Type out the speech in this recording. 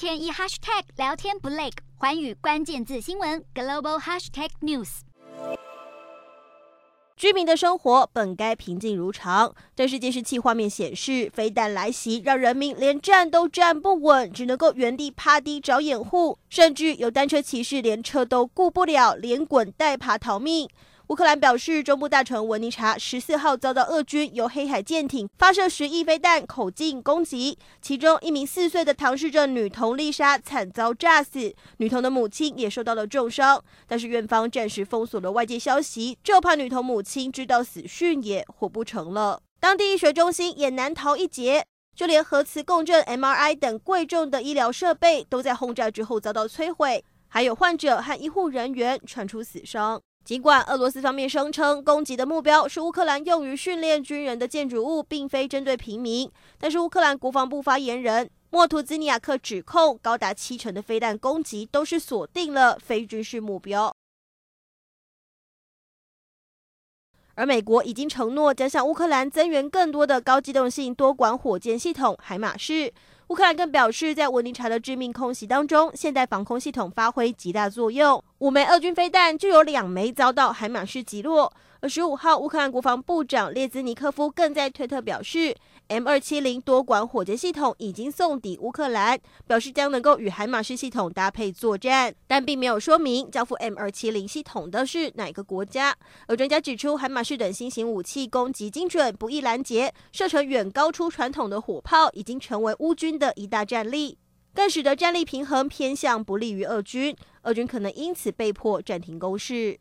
天一 hashtag 聊天不累，寰宇关键字新闻 global hashtag news。居民的生活本该平静如常，但是监视器画面显示，飞弹来袭让人民连站都站不稳，只能够原地趴低找掩护，甚至有单车骑士连车都顾不了，连滚带爬逃命。乌克兰表示，中部大城文尼察十四号遭到俄军由黑海舰艇发射十亿飞弹口径攻击，其中一名四岁的唐氏症女童丽莎惨遭炸死，女童的母亲也受到了重伤。但是院方暂时封锁了外界消息，就怕女童母亲知道死讯也活不成了。当地医学中心也难逃一劫，就连核磁共振、MRI 等贵重的医疗设备都在轰炸之后遭到摧毁，还有患者和医护人员传出死伤。尽管俄罗斯方面声称攻击的目标是乌克兰用于训练军人的建筑物，并非针对平民，但是乌克兰国防部发言人莫图兹尼亚克指控，高达七成的飞弹攻击都是锁定了非军事目标。而美国已经承诺将向乌克兰增援更多的高机动性多管火箭系统海马士。乌克兰更表示，在文尼察的致命空袭当中，现代防空系统发挥极大作用。五枚俄军飞弹就有两枚遭到海马士击落。而十五号，乌克兰国防部长列兹尼科夫更在推特表示，M 二七零多管火箭系统已经送抵乌克兰，表示将能够与海马士系统搭配作战，但并没有说明交付 M 二七零系统的是哪个国家。而专家指出，海马士等新型武器攻击精准、不易拦截，射程远高出传统的火炮，已经成为乌军的一大战力，更使得战力平衡偏向不利于俄军，俄军可能因此被迫暂停攻势。